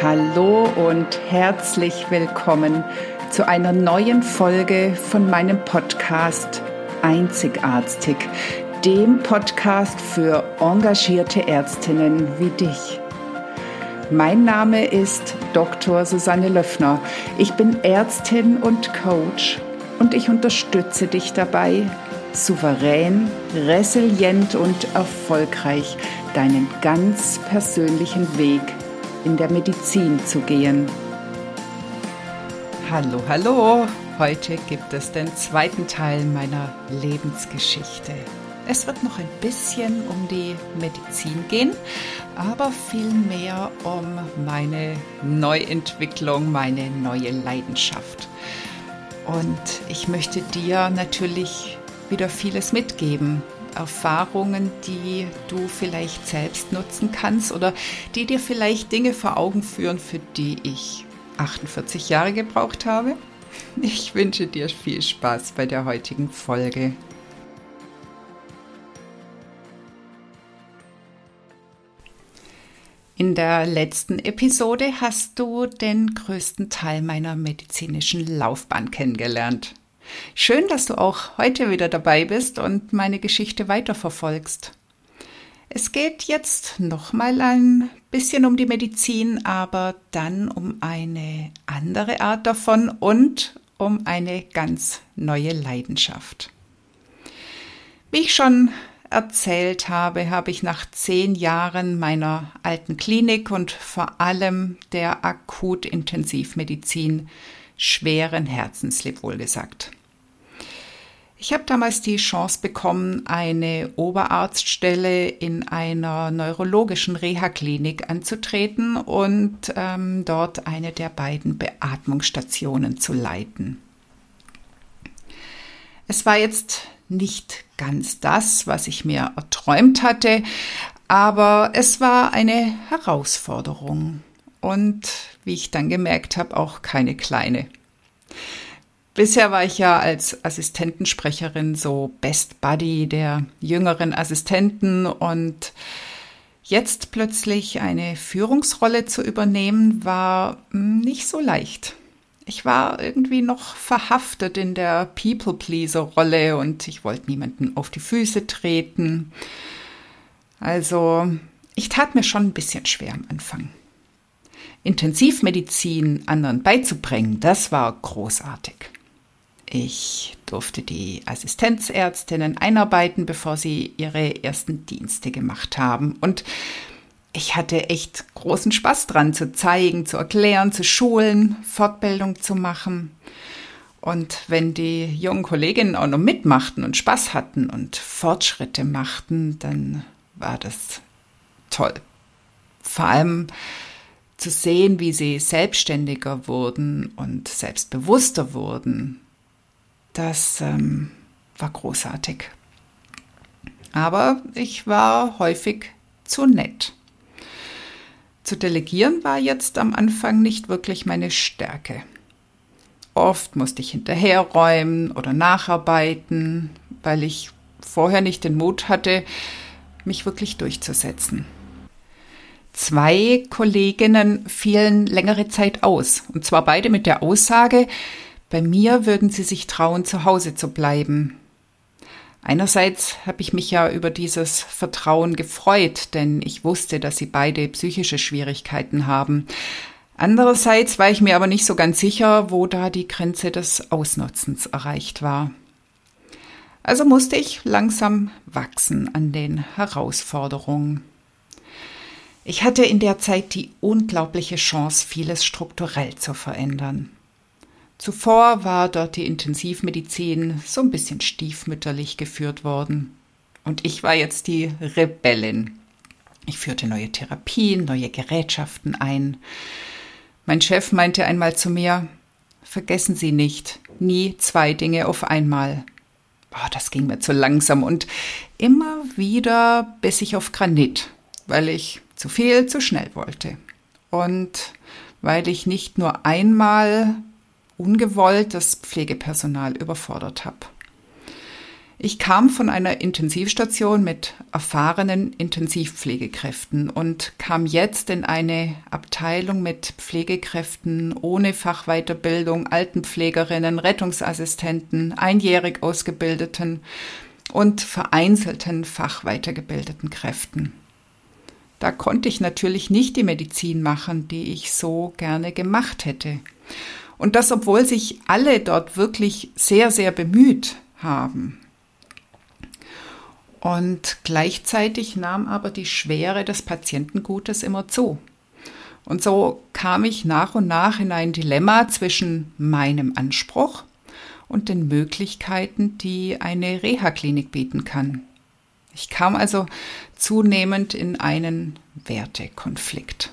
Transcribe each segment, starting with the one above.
Hallo und herzlich willkommen zu einer neuen Folge von meinem Podcast Einzigartig, dem Podcast für engagierte Ärztinnen wie dich. Mein Name ist Dr. Susanne Löffner. Ich bin Ärztin und Coach und ich unterstütze dich dabei, souverän, resilient und erfolgreich deinen ganz persönlichen Weg in der Medizin zu gehen. Hallo, hallo! Heute gibt es den zweiten Teil meiner Lebensgeschichte. Es wird noch ein bisschen um die Medizin gehen, aber vielmehr um meine Neuentwicklung, meine neue Leidenschaft. Und ich möchte dir natürlich wieder vieles mitgeben. Erfahrungen, die du vielleicht selbst nutzen kannst oder die dir vielleicht Dinge vor Augen führen, für die ich 48 Jahre gebraucht habe. Ich wünsche dir viel Spaß bei der heutigen Folge. In der letzten Episode hast du den größten Teil meiner medizinischen Laufbahn kennengelernt. Schön, dass du auch heute wieder dabei bist und meine Geschichte weiterverfolgst. Es geht jetzt nochmal ein bisschen um die Medizin, aber dann um eine andere Art davon und um eine ganz neue Leidenschaft. Wie ich schon erzählt habe, habe ich nach zehn Jahren meiner alten Klinik und vor allem der Akutintensivmedizin schweren Herzens wohl gesagt. Ich habe damals die Chance bekommen, eine Oberarztstelle in einer neurologischen Reha-Klinik anzutreten und ähm, dort eine der beiden Beatmungsstationen zu leiten. Es war jetzt nicht ganz das, was ich mir erträumt hatte, aber es war eine Herausforderung und, wie ich dann gemerkt habe, auch keine kleine. Bisher war ich ja als Assistentensprecherin so Best Buddy der jüngeren Assistenten und jetzt plötzlich eine Führungsrolle zu übernehmen, war hm, nicht so leicht. Ich war irgendwie noch verhaftet in der People-Pleaser-Rolle und ich wollte niemanden auf die Füße treten. Also, ich tat mir schon ein bisschen schwer am Anfang. Intensivmedizin anderen beizubringen, das war großartig. Ich durfte die Assistenzärztinnen einarbeiten, bevor sie ihre ersten Dienste gemacht haben. Und ich hatte echt großen Spaß dran, zu zeigen, zu erklären, zu schulen, Fortbildung zu machen. Und wenn die jungen Kolleginnen auch noch mitmachten und Spaß hatten und Fortschritte machten, dann war das toll. Vor allem zu sehen, wie sie selbstständiger wurden und selbstbewusster wurden, das ähm, war großartig. Aber ich war häufig zu nett. Zu delegieren war jetzt am Anfang nicht wirklich meine Stärke. Oft musste ich hinterherräumen oder nacharbeiten, weil ich vorher nicht den Mut hatte, mich wirklich durchzusetzen. Zwei Kolleginnen fielen längere Zeit aus, und zwar beide mit der Aussage, bei mir würden sie sich trauen, zu Hause zu bleiben. Einerseits habe ich mich ja über dieses Vertrauen gefreut, denn ich wusste, dass sie beide psychische Schwierigkeiten haben. Andererseits war ich mir aber nicht so ganz sicher, wo da die Grenze des Ausnutzens erreicht war. Also musste ich langsam wachsen an den Herausforderungen. Ich hatte in der Zeit die unglaubliche Chance, vieles strukturell zu verändern. Zuvor war dort die Intensivmedizin so ein bisschen stiefmütterlich geführt worden. Und ich war jetzt die Rebellin. Ich führte neue Therapien, neue Gerätschaften ein. Mein Chef meinte einmal zu mir, vergessen Sie nicht, nie zwei Dinge auf einmal. Oh, das ging mir zu langsam und immer wieder biss ich auf Granit, weil ich zu viel zu schnell wollte. Und weil ich nicht nur einmal ungewollt das Pflegepersonal überfordert habe. Ich kam von einer Intensivstation mit erfahrenen Intensivpflegekräften und kam jetzt in eine Abteilung mit Pflegekräften ohne Fachweiterbildung, Altenpflegerinnen, Rettungsassistenten, einjährig ausgebildeten und vereinzelten fachweitergebildeten Kräften. Da konnte ich natürlich nicht die Medizin machen, die ich so gerne gemacht hätte. Und das, obwohl sich alle dort wirklich sehr, sehr bemüht haben. Und gleichzeitig nahm aber die Schwere des Patientengutes immer zu. Und so kam ich nach und nach in ein Dilemma zwischen meinem Anspruch und den Möglichkeiten, die eine Reha-Klinik bieten kann. Ich kam also zunehmend in einen Wertekonflikt.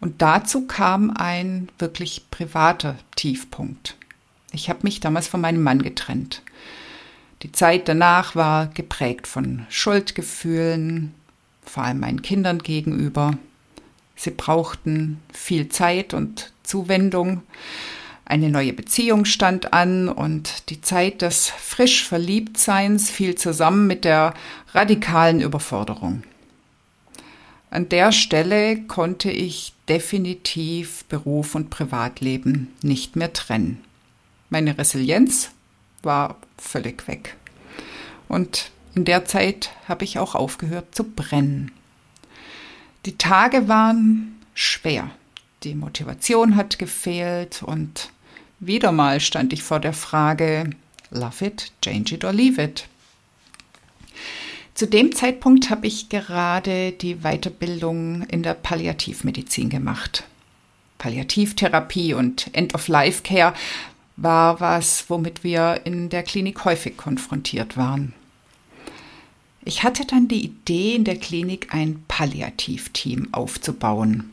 Und dazu kam ein wirklich privater Tiefpunkt. Ich habe mich damals von meinem Mann getrennt. Die Zeit danach war geprägt von Schuldgefühlen, vor allem meinen Kindern gegenüber. Sie brauchten viel Zeit und Zuwendung. Eine neue Beziehung stand an und die Zeit des frisch Verliebtseins fiel zusammen mit der radikalen Überforderung. An der Stelle konnte ich definitiv Beruf und Privatleben nicht mehr trennen. Meine Resilienz war völlig weg. Und in der Zeit habe ich auch aufgehört zu brennen. Die Tage waren schwer. Die Motivation hat gefehlt und wieder mal stand ich vor der Frage, love it, change it or leave it. Zu dem Zeitpunkt habe ich gerade die Weiterbildung in der Palliativmedizin gemacht. Palliativtherapie und End-of-Life-Care war was, womit wir in der Klinik häufig konfrontiert waren. Ich hatte dann die Idee, in der Klinik ein Palliativteam aufzubauen.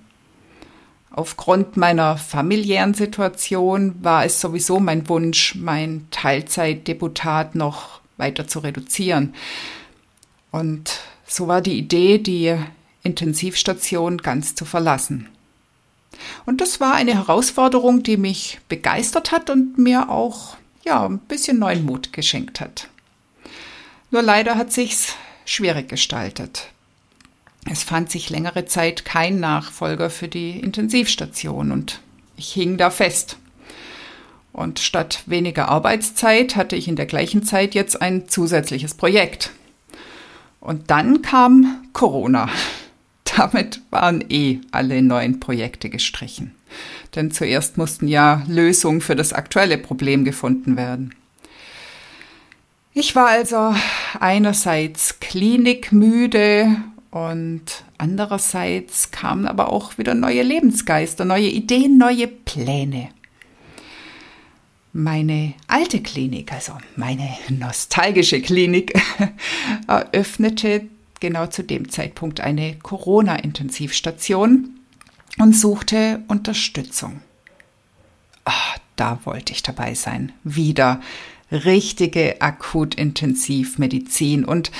Aufgrund meiner familiären Situation war es sowieso mein Wunsch, mein Teilzeitdeputat noch weiter zu reduzieren. Und so war die Idee, die Intensivstation ganz zu verlassen. Und das war eine Herausforderung, die mich begeistert hat und mir auch ja, ein bisschen neuen Mut geschenkt hat. Nur leider hat sich's schwierig gestaltet. Es fand sich längere Zeit kein Nachfolger für die Intensivstation und ich hing da fest. Und statt weniger Arbeitszeit hatte ich in der gleichen Zeit jetzt ein zusätzliches Projekt. Und dann kam Corona. Damit waren eh alle neuen Projekte gestrichen. Denn zuerst mussten ja Lösungen für das aktuelle Problem gefunden werden. Ich war also einerseits klinikmüde und andererseits kamen aber auch wieder neue Lebensgeister, neue Ideen, neue Pläne. Meine alte Klinik, also meine nostalgische Klinik, eröffnete genau zu dem Zeitpunkt eine Corona-Intensivstation und suchte Unterstützung. Oh, da wollte ich dabei sein. Wieder richtige Akutintensivmedizin und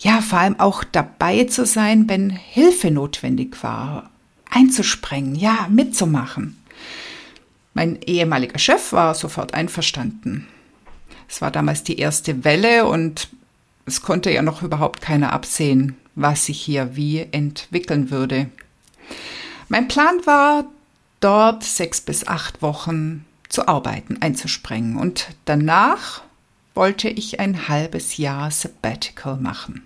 ja, vor allem auch dabei zu sein, wenn Hilfe notwendig war, einzusprengen, ja, mitzumachen. Mein ehemaliger Chef war sofort einverstanden. Es war damals die erste Welle und es konnte ja noch überhaupt keiner absehen, was sich hier wie entwickeln würde. Mein Plan war, dort sechs bis acht Wochen zu arbeiten, einzusprengen und danach wollte ich ein halbes Jahr Sabbatical machen.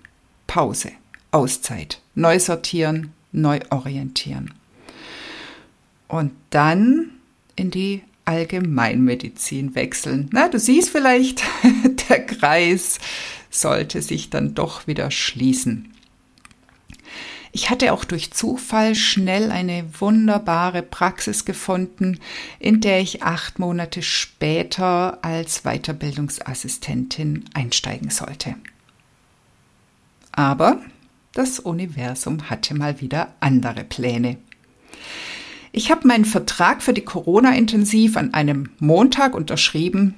Pause, Auszeit, neu sortieren, neu orientieren. Und dann in die Allgemeinmedizin wechseln. Na, du siehst vielleicht, der Kreis sollte sich dann doch wieder schließen. Ich hatte auch durch Zufall schnell eine wunderbare Praxis gefunden, in der ich acht Monate später als Weiterbildungsassistentin einsteigen sollte. Aber das Universum hatte mal wieder andere Pläne. Ich habe meinen Vertrag für die Corona-Intensiv an einem Montag unterschrieben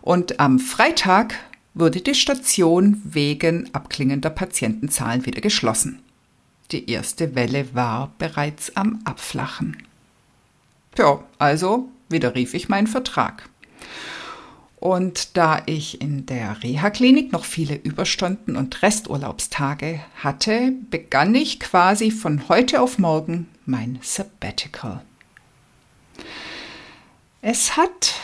und am Freitag wurde die Station wegen abklingender Patientenzahlen wieder geschlossen. Die erste Welle war bereits am Abflachen. Ja, also widerrief ich meinen Vertrag. Und da ich in der Reha-Klinik noch viele Überstunden und Resturlaubstage hatte, begann ich quasi von heute auf morgen mein Sabbatical. Es hat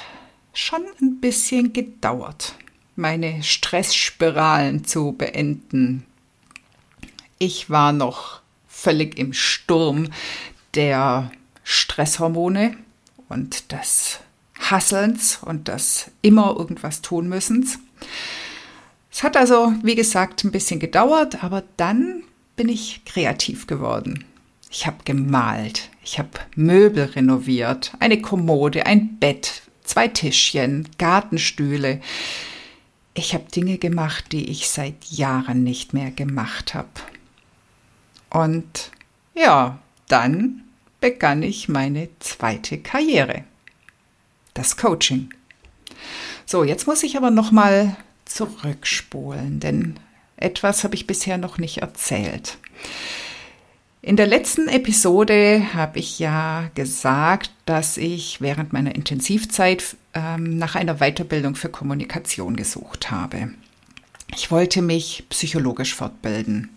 schon ein bisschen gedauert, meine Stressspiralen zu beenden. Ich war noch völlig im Sturm der Stresshormone und des Hasselns und des immer irgendwas tun müssens. Es hat also, wie gesagt, ein bisschen gedauert, aber dann bin ich kreativ geworden. Ich habe gemalt, ich habe Möbel renoviert, eine Kommode, ein Bett, zwei Tischchen, Gartenstühle. Ich habe Dinge gemacht, die ich seit Jahren nicht mehr gemacht habe. Und ja, dann begann ich meine zweite Karriere, das Coaching. So, jetzt muss ich aber noch mal zurückspulen, denn etwas habe ich bisher noch nicht erzählt. In der letzten Episode habe ich ja gesagt, dass ich während meiner Intensivzeit ähm, nach einer Weiterbildung für Kommunikation gesucht habe. Ich wollte mich psychologisch fortbilden.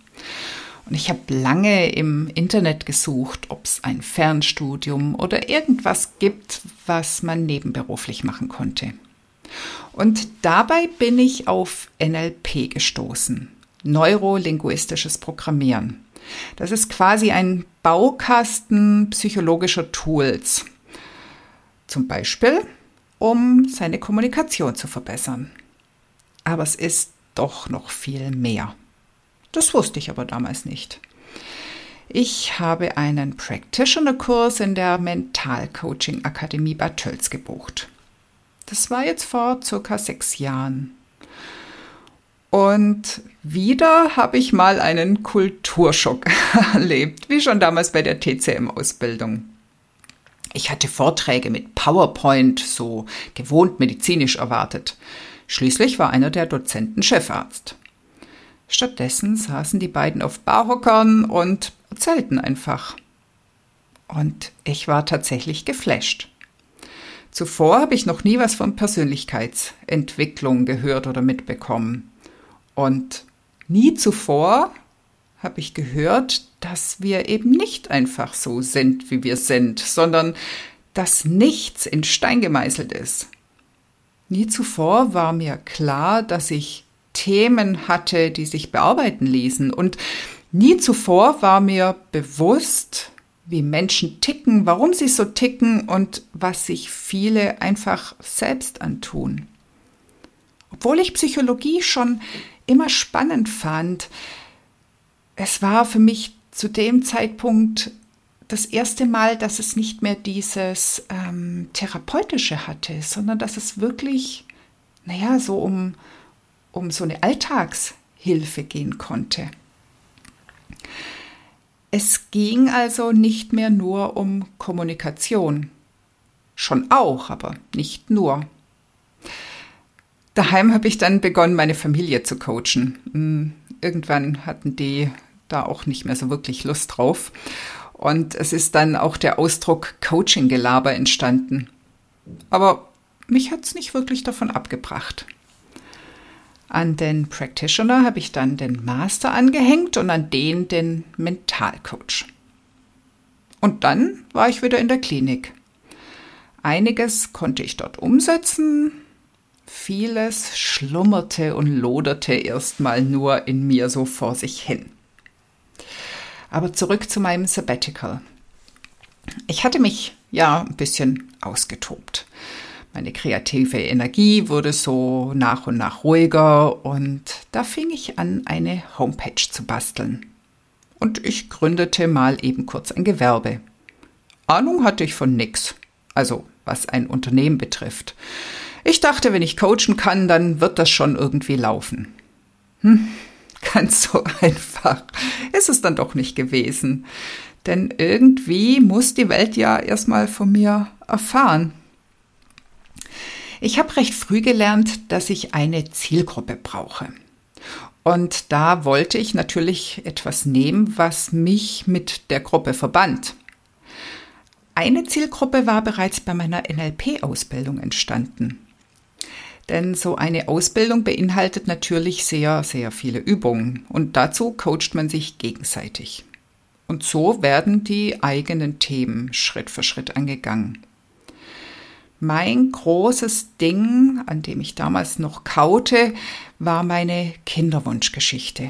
Und ich habe lange im Internet gesucht, ob es ein Fernstudium oder irgendwas gibt, was man nebenberuflich machen konnte. Und dabei bin ich auf NLP gestoßen, neurolinguistisches Programmieren. Das ist quasi ein Baukasten psychologischer Tools. Zum Beispiel, um seine Kommunikation zu verbessern. Aber es ist doch noch viel mehr. Das wusste ich aber damals nicht. Ich habe einen Practitioner-Kurs in der Mental-Coaching-Akademie Bad Tölz gebucht. Das war jetzt vor circa sechs Jahren. Und wieder habe ich mal einen Kulturschock erlebt, wie schon damals bei der TCM-Ausbildung. Ich hatte Vorträge mit PowerPoint, so gewohnt medizinisch erwartet. Schließlich war einer der Dozenten Chefarzt. Stattdessen saßen die beiden auf Barhockern und erzählten einfach. Und ich war tatsächlich geflasht. Zuvor habe ich noch nie was von Persönlichkeitsentwicklung gehört oder mitbekommen. Und nie zuvor habe ich gehört, dass wir eben nicht einfach so sind, wie wir sind, sondern dass nichts in Stein gemeißelt ist. Nie zuvor war mir klar, dass ich Themen hatte, die sich bearbeiten ließen. Und nie zuvor war mir bewusst, wie Menschen ticken, warum sie so ticken und was sich viele einfach selbst antun. Obwohl ich Psychologie schon immer spannend fand, es war für mich zu dem Zeitpunkt das erste Mal, dass es nicht mehr dieses ähm, therapeutische hatte, sondern dass es wirklich, naja, so um, um so eine Alltagshilfe gehen konnte. Es ging also nicht mehr nur um Kommunikation. Schon auch, aber nicht nur. Daheim habe ich dann begonnen, meine Familie zu coachen. Hm, irgendwann hatten die da auch nicht mehr so wirklich Lust drauf. Und es ist dann auch der Ausdruck Coaching-Gelaber entstanden. Aber mich hat es nicht wirklich davon abgebracht. An den Practitioner habe ich dann den Master angehängt und an den den Mentalcoach. Und dann war ich wieder in der Klinik. Einiges konnte ich dort umsetzen, vieles schlummerte und loderte erstmal nur in mir so vor sich hin. Aber zurück zu meinem Sabbatical. Ich hatte mich ja ein bisschen ausgetobt. Meine kreative Energie wurde so nach und nach ruhiger und da fing ich an, eine Homepage zu basteln. Und ich gründete mal eben kurz ein Gewerbe. Ahnung hatte ich von nix, also was ein Unternehmen betrifft. Ich dachte, wenn ich coachen kann, dann wird das schon irgendwie laufen. Hm, ganz so einfach ist es dann doch nicht gewesen. Denn irgendwie muss die Welt ja erstmal von mir erfahren. Ich habe recht früh gelernt, dass ich eine Zielgruppe brauche. Und da wollte ich natürlich etwas nehmen, was mich mit der Gruppe verband. Eine Zielgruppe war bereits bei meiner NLP-Ausbildung entstanden. Denn so eine Ausbildung beinhaltet natürlich sehr, sehr viele Übungen und dazu coacht man sich gegenseitig. Und so werden die eigenen Themen Schritt für Schritt angegangen. Mein großes Ding, an dem ich damals noch kaute, war meine Kinderwunschgeschichte.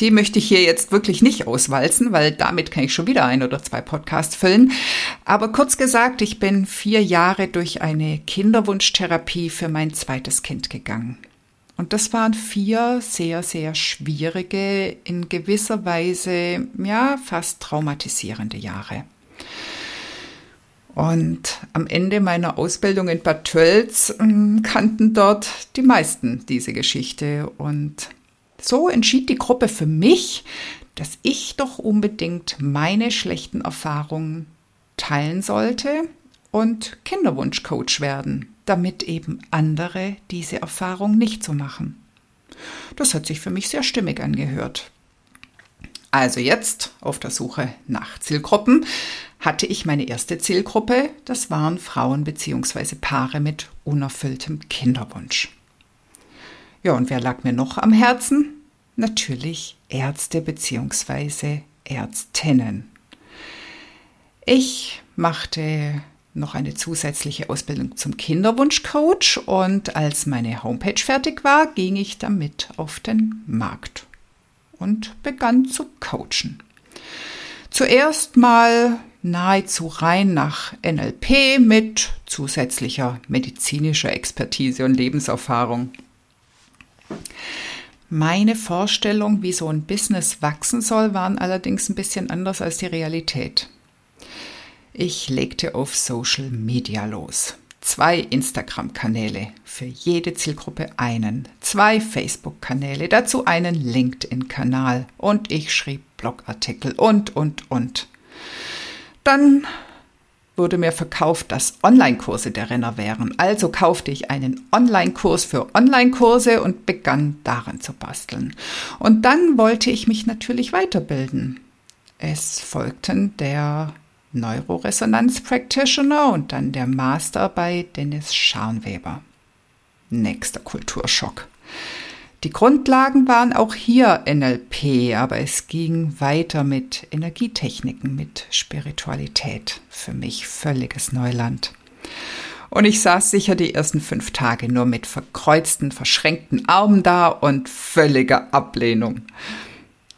Die möchte ich hier jetzt wirklich nicht auswalzen, weil damit kann ich schon wieder ein oder zwei Podcasts füllen. Aber kurz gesagt, ich bin vier Jahre durch eine Kinderwunschtherapie für mein zweites Kind gegangen. Und das waren vier sehr, sehr schwierige, in gewisser Weise, ja, fast traumatisierende Jahre. Und am Ende meiner Ausbildung in Bad Tölz hm, kannten dort die meisten diese Geschichte. Und so entschied die Gruppe für mich, dass ich doch unbedingt meine schlechten Erfahrungen teilen sollte und Kinderwunschcoach werden, damit eben andere diese Erfahrung nicht so machen. Das hat sich für mich sehr stimmig angehört. Also jetzt auf der Suche nach Zielgruppen hatte ich meine erste Zielgruppe, das waren Frauen bzw. Paare mit unerfülltem Kinderwunsch. Ja, und wer lag mir noch am Herzen? Natürlich Ärzte bzw. Ärztinnen. Ich machte noch eine zusätzliche Ausbildung zum Kinderwunschcoach und als meine Homepage fertig war, ging ich damit auf den Markt und begann zu coachen. Zuerst mal nahezu rein nach NLP mit zusätzlicher medizinischer Expertise und Lebenserfahrung. Meine Vorstellung, wie so ein Business wachsen soll, waren allerdings ein bisschen anders als die Realität. Ich legte auf Social Media los. Zwei Instagram-Kanäle, für jede Zielgruppe einen, zwei Facebook-Kanäle, dazu einen LinkedIn-Kanal und ich schrieb Blogartikel und, und, und. Dann wurde mir verkauft, dass Online-Kurse der Renner wären. Also kaufte ich einen Online-Kurs für Online-Kurse und begann daran zu basteln. Und dann wollte ich mich natürlich weiterbilden. Es folgten der Neuroresonanz Practitioner und dann der Master bei Dennis Scharnweber. Nächster Kulturschock. Die Grundlagen waren auch hier NLP, aber es ging weiter mit Energietechniken, mit Spiritualität. Für mich völliges Neuland. Und ich saß sicher die ersten fünf Tage nur mit verkreuzten, verschränkten Armen da und völliger Ablehnung.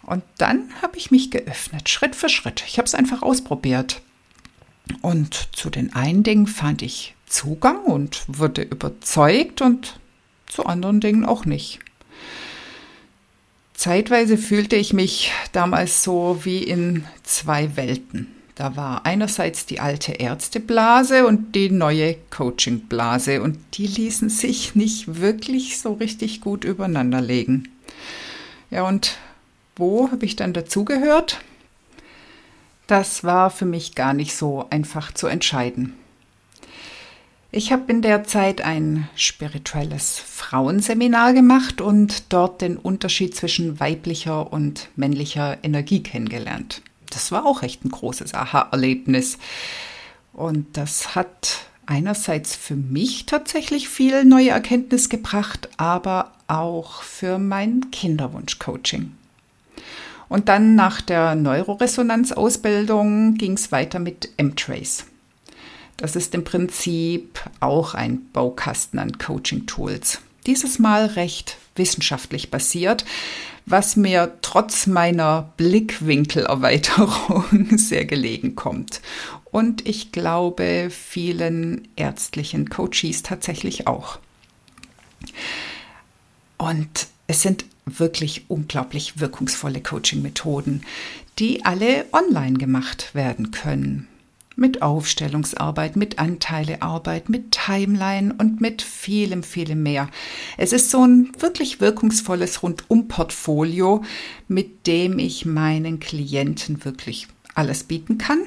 Und dann habe ich mich geöffnet, Schritt für Schritt. Ich habe es einfach ausprobiert. Und zu den einen Dingen fand ich Zugang und wurde überzeugt und zu anderen Dingen auch nicht. Zeitweise fühlte ich mich damals so wie in zwei Welten. Da war einerseits die alte Ärzteblase und die neue Coachingblase und die ließen sich nicht wirklich so richtig gut übereinander legen. Ja, und wo habe ich dann dazugehört? Das war für mich gar nicht so einfach zu entscheiden. Ich habe in der Zeit ein spirituelles Frauenseminar gemacht und dort den Unterschied zwischen weiblicher und männlicher Energie kennengelernt. Das war auch echt ein großes Aha-Erlebnis. Und das hat einerseits für mich tatsächlich viel neue Erkenntnis gebracht, aber auch für mein Kinderwunsch-Coaching. Und dann nach der Neuroresonanzausbildung ging es weiter mit M-Trace. Das ist im Prinzip auch ein Baukasten an Coaching-Tools. Dieses Mal recht wissenschaftlich basiert, was mir trotz meiner Blickwinkelerweiterung sehr gelegen kommt. Und ich glaube, vielen ärztlichen Coaches tatsächlich auch. Und es sind wirklich unglaublich wirkungsvolle Coaching-Methoden, die alle online gemacht werden können mit Aufstellungsarbeit, mit Anteilearbeit, mit Timeline und mit vielem, vielem mehr. Es ist so ein wirklich wirkungsvolles Rundum-Portfolio, mit dem ich meinen Klienten wirklich alles bieten kann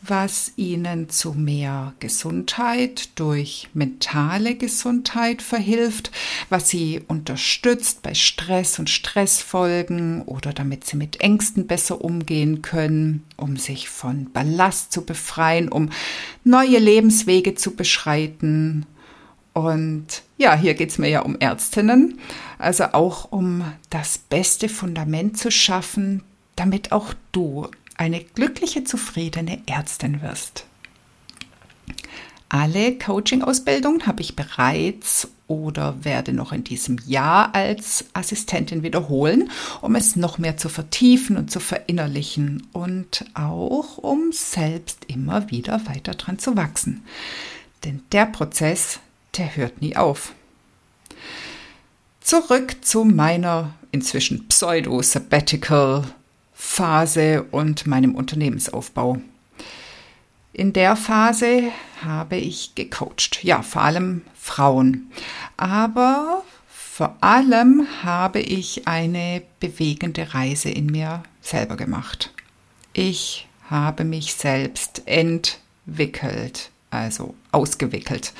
was ihnen zu mehr Gesundheit durch mentale Gesundheit verhilft, was sie unterstützt bei Stress und Stressfolgen oder damit sie mit Ängsten besser umgehen können, um sich von Ballast zu befreien, um neue Lebenswege zu beschreiten. Und ja, hier geht es mir ja um Ärztinnen, also auch um das beste Fundament zu schaffen, damit auch du eine glückliche, zufriedene Ärztin wirst. Alle Coaching-Ausbildungen habe ich bereits oder werde noch in diesem Jahr als Assistentin wiederholen, um es noch mehr zu vertiefen und zu verinnerlichen und auch um selbst immer wieder weiter dran zu wachsen. Denn der Prozess, der hört nie auf. Zurück zu meiner inzwischen Pseudo-Sabbatical-Phase und meinem Unternehmensaufbau. In der Phase habe ich gecoacht. Ja, vor allem Frauen. Aber vor allem habe ich eine bewegende Reise in mir selber gemacht. Ich habe mich selbst entwickelt also ausgewickelt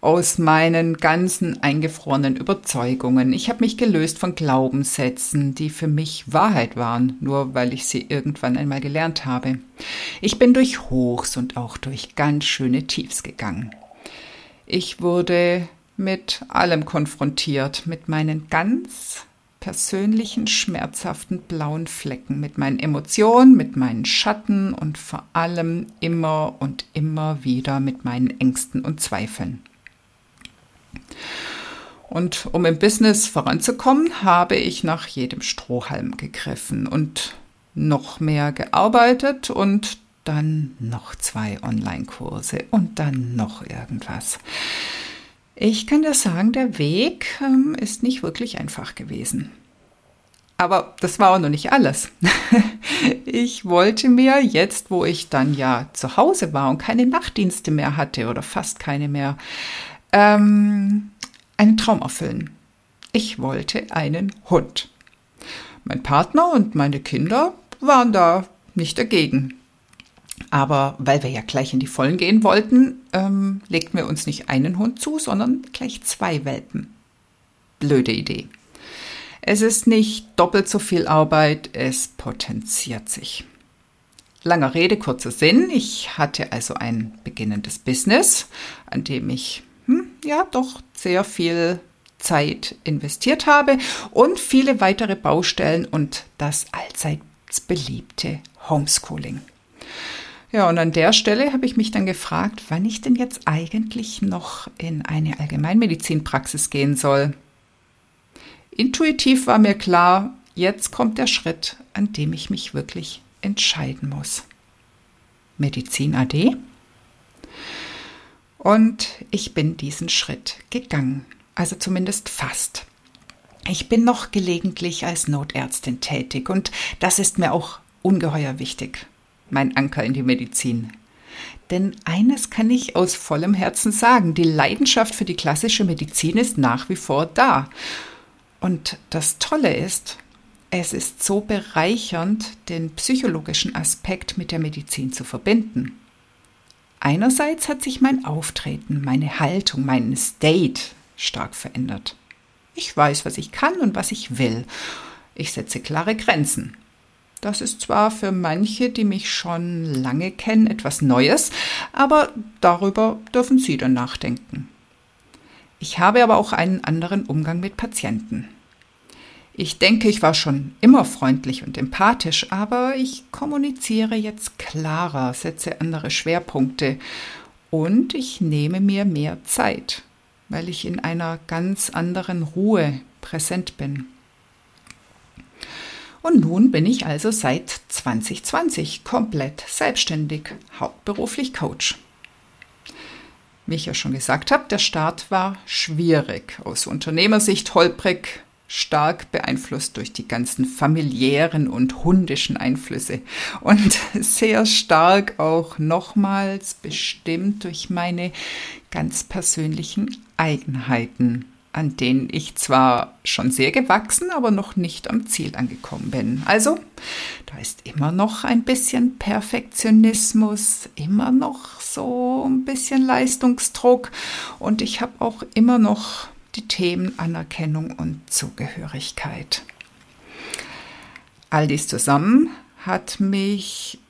aus meinen ganzen eingefrorenen Überzeugungen. Ich habe mich gelöst von Glaubenssätzen, die für mich Wahrheit waren, nur weil ich sie irgendwann einmal gelernt habe. Ich bin durch Hochs und auch durch ganz schöne Tiefs gegangen. Ich wurde mit allem konfrontiert, mit meinen ganz persönlichen, schmerzhaften blauen Flecken, mit meinen Emotionen, mit meinen Schatten und vor allem immer und immer wieder mit meinen Ängsten und Zweifeln. Und um im Business voranzukommen, habe ich nach jedem Strohhalm gegriffen und noch mehr gearbeitet und dann noch zwei Online-Kurse und dann noch irgendwas. Ich kann dir sagen, der Weg ähm, ist nicht wirklich einfach gewesen. Aber das war auch noch nicht alles. ich wollte mir jetzt, wo ich dann ja zu Hause war und keine Nachtdienste mehr hatte oder fast keine mehr, ähm, einen Traum erfüllen. Ich wollte einen Hund. Mein Partner und meine Kinder waren da nicht dagegen. Aber weil wir ja gleich in die Vollen gehen wollten, ähm, legten wir uns nicht einen Hund zu, sondern gleich zwei Welpen. Blöde Idee. Es ist nicht doppelt so viel Arbeit, es potenziert sich. Langer Rede, kurzer Sinn. Ich hatte also ein beginnendes Business, an dem ich hm, ja doch sehr viel Zeit investiert habe und viele weitere Baustellen und das allseits beliebte Homeschooling. Ja, und an der Stelle habe ich mich dann gefragt, wann ich denn jetzt eigentlich noch in eine Allgemeinmedizinpraxis gehen soll. Intuitiv war mir klar, jetzt kommt der Schritt, an dem ich mich wirklich entscheiden muss. Medizin AD? Und ich bin diesen Schritt gegangen, also zumindest fast. Ich bin noch gelegentlich als Notärztin tätig und das ist mir auch ungeheuer wichtig mein Anker in die Medizin. Denn eines kann ich aus vollem Herzen sagen, die Leidenschaft für die klassische Medizin ist nach wie vor da. Und das Tolle ist, es ist so bereichernd, den psychologischen Aspekt mit der Medizin zu verbinden. Einerseits hat sich mein Auftreten, meine Haltung, mein State stark verändert. Ich weiß, was ich kann und was ich will. Ich setze klare Grenzen. Das ist zwar für manche, die mich schon lange kennen, etwas Neues, aber darüber dürfen Sie dann nachdenken. Ich habe aber auch einen anderen Umgang mit Patienten. Ich denke, ich war schon immer freundlich und empathisch, aber ich kommuniziere jetzt klarer, setze andere Schwerpunkte und ich nehme mir mehr Zeit, weil ich in einer ganz anderen Ruhe präsent bin. Und nun bin ich also seit 2020 komplett selbstständig, hauptberuflich Coach. Wie ich ja schon gesagt habe, der Start war schwierig, aus Unternehmersicht holprig, stark beeinflusst durch die ganzen familiären und hundischen Einflüsse und sehr stark auch nochmals bestimmt durch meine ganz persönlichen Eigenheiten an denen ich zwar schon sehr gewachsen, aber noch nicht am Ziel angekommen bin. Also, da ist immer noch ein bisschen Perfektionismus, immer noch so ein bisschen Leistungsdruck und ich habe auch immer noch die Themen Anerkennung und Zugehörigkeit. All dies zusammen hat mich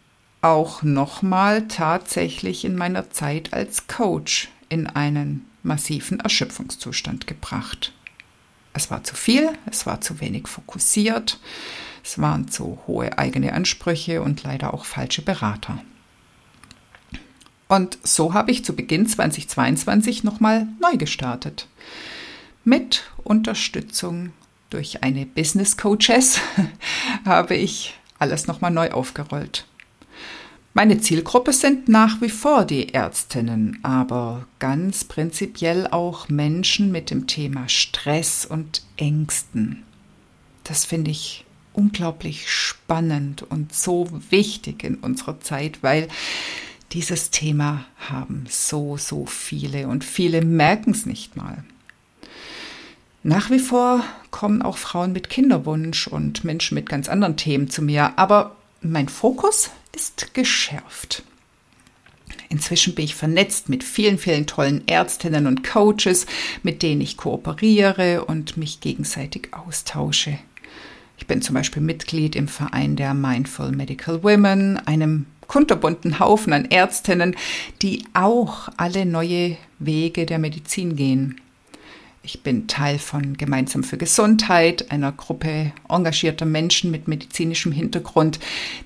auch nochmal tatsächlich in meiner Zeit als Coach in einen massiven Erschöpfungszustand gebracht. Es war zu viel, es war zu wenig fokussiert, es waren zu hohe eigene Ansprüche und leider auch falsche Berater. Und so habe ich zu Beginn 2022 nochmal neu gestartet. Mit Unterstützung durch eine Business Coaches habe ich alles nochmal neu aufgerollt. Meine Zielgruppe sind nach wie vor die Ärztinnen, aber ganz prinzipiell auch Menschen mit dem Thema Stress und Ängsten. Das finde ich unglaublich spannend und so wichtig in unserer Zeit, weil dieses Thema haben so, so viele und viele merken es nicht mal. Nach wie vor kommen auch Frauen mit Kinderwunsch und Menschen mit ganz anderen Themen zu mir, aber mein Fokus ist geschärft. Inzwischen bin ich vernetzt mit vielen, vielen tollen Ärztinnen und Coaches, mit denen ich kooperiere und mich gegenseitig austausche. Ich bin zum Beispiel Mitglied im Verein der Mindful Medical Women, einem kunterbunten Haufen an Ärztinnen, die auch alle neue Wege der Medizin gehen. Ich bin Teil von Gemeinsam für Gesundheit, einer Gruppe engagierter Menschen mit medizinischem Hintergrund,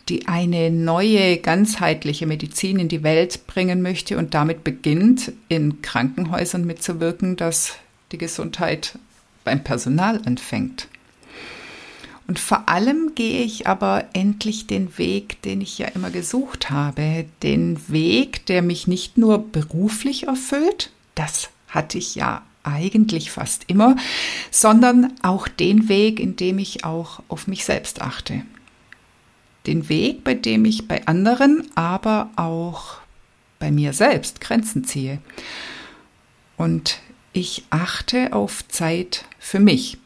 die eine neue, ganzheitliche Medizin in die Welt bringen möchte und damit beginnt, in Krankenhäusern mitzuwirken, dass die Gesundheit beim Personal anfängt. Und vor allem gehe ich aber endlich den Weg, den ich ja immer gesucht habe. Den Weg, der mich nicht nur beruflich erfüllt, das hatte ich ja eigentlich fast immer, sondern auch den Weg, in dem ich auch auf mich selbst achte. Den Weg, bei dem ich bei anderen, aber auch bei mir selbst Grenzen ziehe. Und ich achte auf Zeit für mich.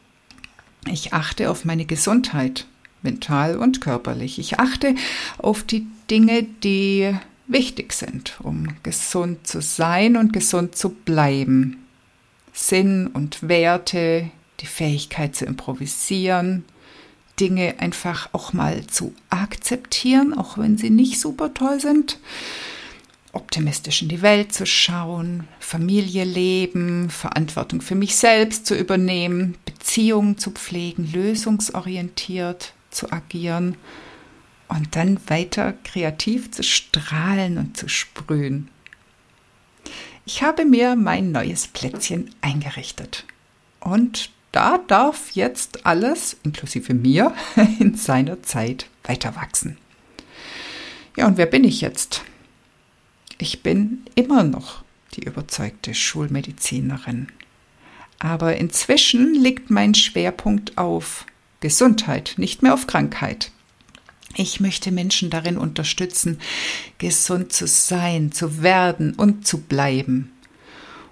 Ich achte auf meine Gesundheit, mental und körperlich. Ich achte auf die Dinge, die wichtig sind, um gesund zu sein und gesund zu bleiben. Sinn und Werte, die Fähigkeit zu improvisieren, Dinge einfach auch mal zu akzeptieren, auch wenn sie nicht super toll sind optimistisch in die Welt zu schauen, Familie leben, Verantwortung für mich selbst zu übernehmen, Beziehungen zu pflegen, lösungsorientiert zu agieren und dann weiter kreativ zu strahlen und zu sprühen. Ich habe mir mein neues Plätzchen eingerichtet und da darf jetzt alles, inklusive mir, in seiner Zeit weiter wachsen. Ja, und wer bin ich jetzt? Ich bin immer noch die überzeugte Schulmedizinerin. Aber inzwischen liegt mein Schwerpunkt auf Gesundheit, nicht mehr auf Krankheit. Ich möchte Menschen darin unterstützen, gesund zu sein, zu werden und zu bleiben.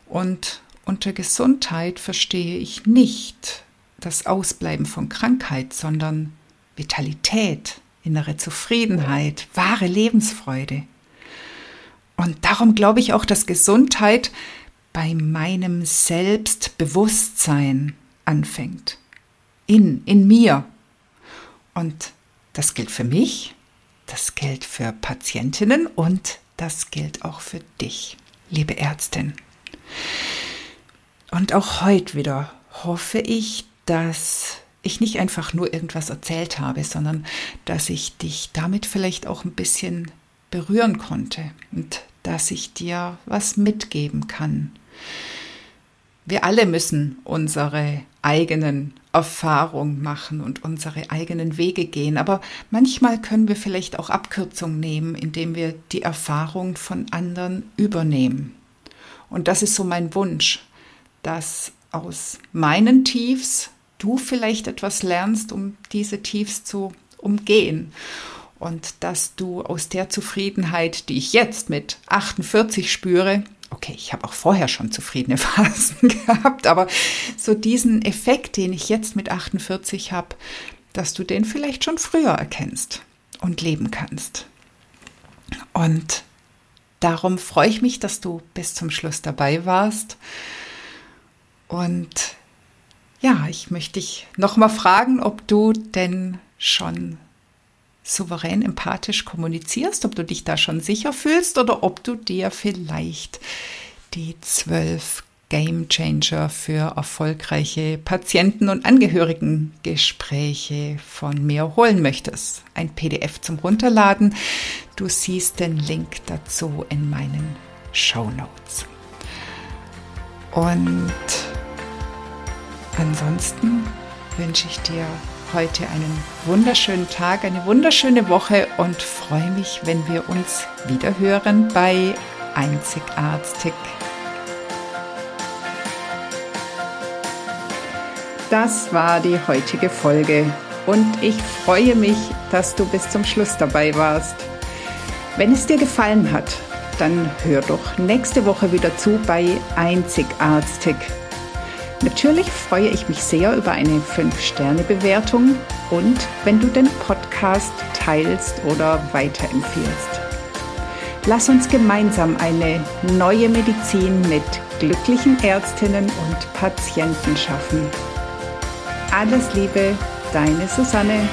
Und unter Gesundheit verstehe ich nicht das Ausbleiben von Krankheit, sondern Vitalität, innere Zufriedenheit, wahre Lebensfreude. Und darum glaube ich auch, dass Gesundheit bei meinem Selbstbewusstsein anfängt. In, in mir. Und das gilt für mich, das gilt für Patientinnen und das gilt auch für dich, liebe Ärztin. Und auch heute wieder hoffe ich, dass ich nicht einfach nur irgendwas erzählt habe, sondern dass ich dich damit vielleicht auch ein bisschen berühren konnte und dass ich dir was mitgeben kann. Wir alle müssen unsere eigenen Erfahrungen machen und unsere eigenen Wege gehen, aber manchmal können wir vielleicht auch Abkürzungen nehmen, indem wir die Erfahrung von anderen übernehmen. Und das ist so mein Wunsch, dass aus meinen Tiefs du vielleicht etwas lernst, um diese Tiefs zu umgehen und dass du aus der Zufriedenheit, die ich jetzt mit 48 spüre, okay, ich habe auch vorher schon zufriedene Phasen gehabt, aber so diesen Effekt, den ich jetzt mit 48 habe, dass du den vielleicht schon früher erkennst und leben kannst. Und darum freue ich mich, dass du bis zum Schluss dabei warst. Und ja, ich möchte dich nochmal fragen, ob du denn schon souverän empathisch kommunizierst, ob du dich da schon sicher fühlst oder ob du dir vielleicht die zwölf Game Changer für erfolgreiche Patienten- und Angehörigengespräche von mir holen möchtest. Ein PDF zum Runterladen. Du siehst den Link dazu in meinen Show Notes. Und ansonsten wünsche ich dir heute einen wunderschönen Tag, eine wunderschöne Woche und freue mich, wenn wir uns wieder hören bei Einzigartig. Das war die heutige Folge und ich freue mich, dass du bis zum Schluss dabei warst. Wenn es dir gefallen hat, dann hör doch nächste Woche wieder zu bei Einzigartig. Natürlich freue ich mich sehr über eine 5-Sterne-Bewertung und wenn du den Podcast teilst oder weiterempfiehlst. Lass uns gemeinsam eine neue Medizin mit glücklichen Ärztinnen und Patienten schaffen. Alles Liebe, deine Susanne.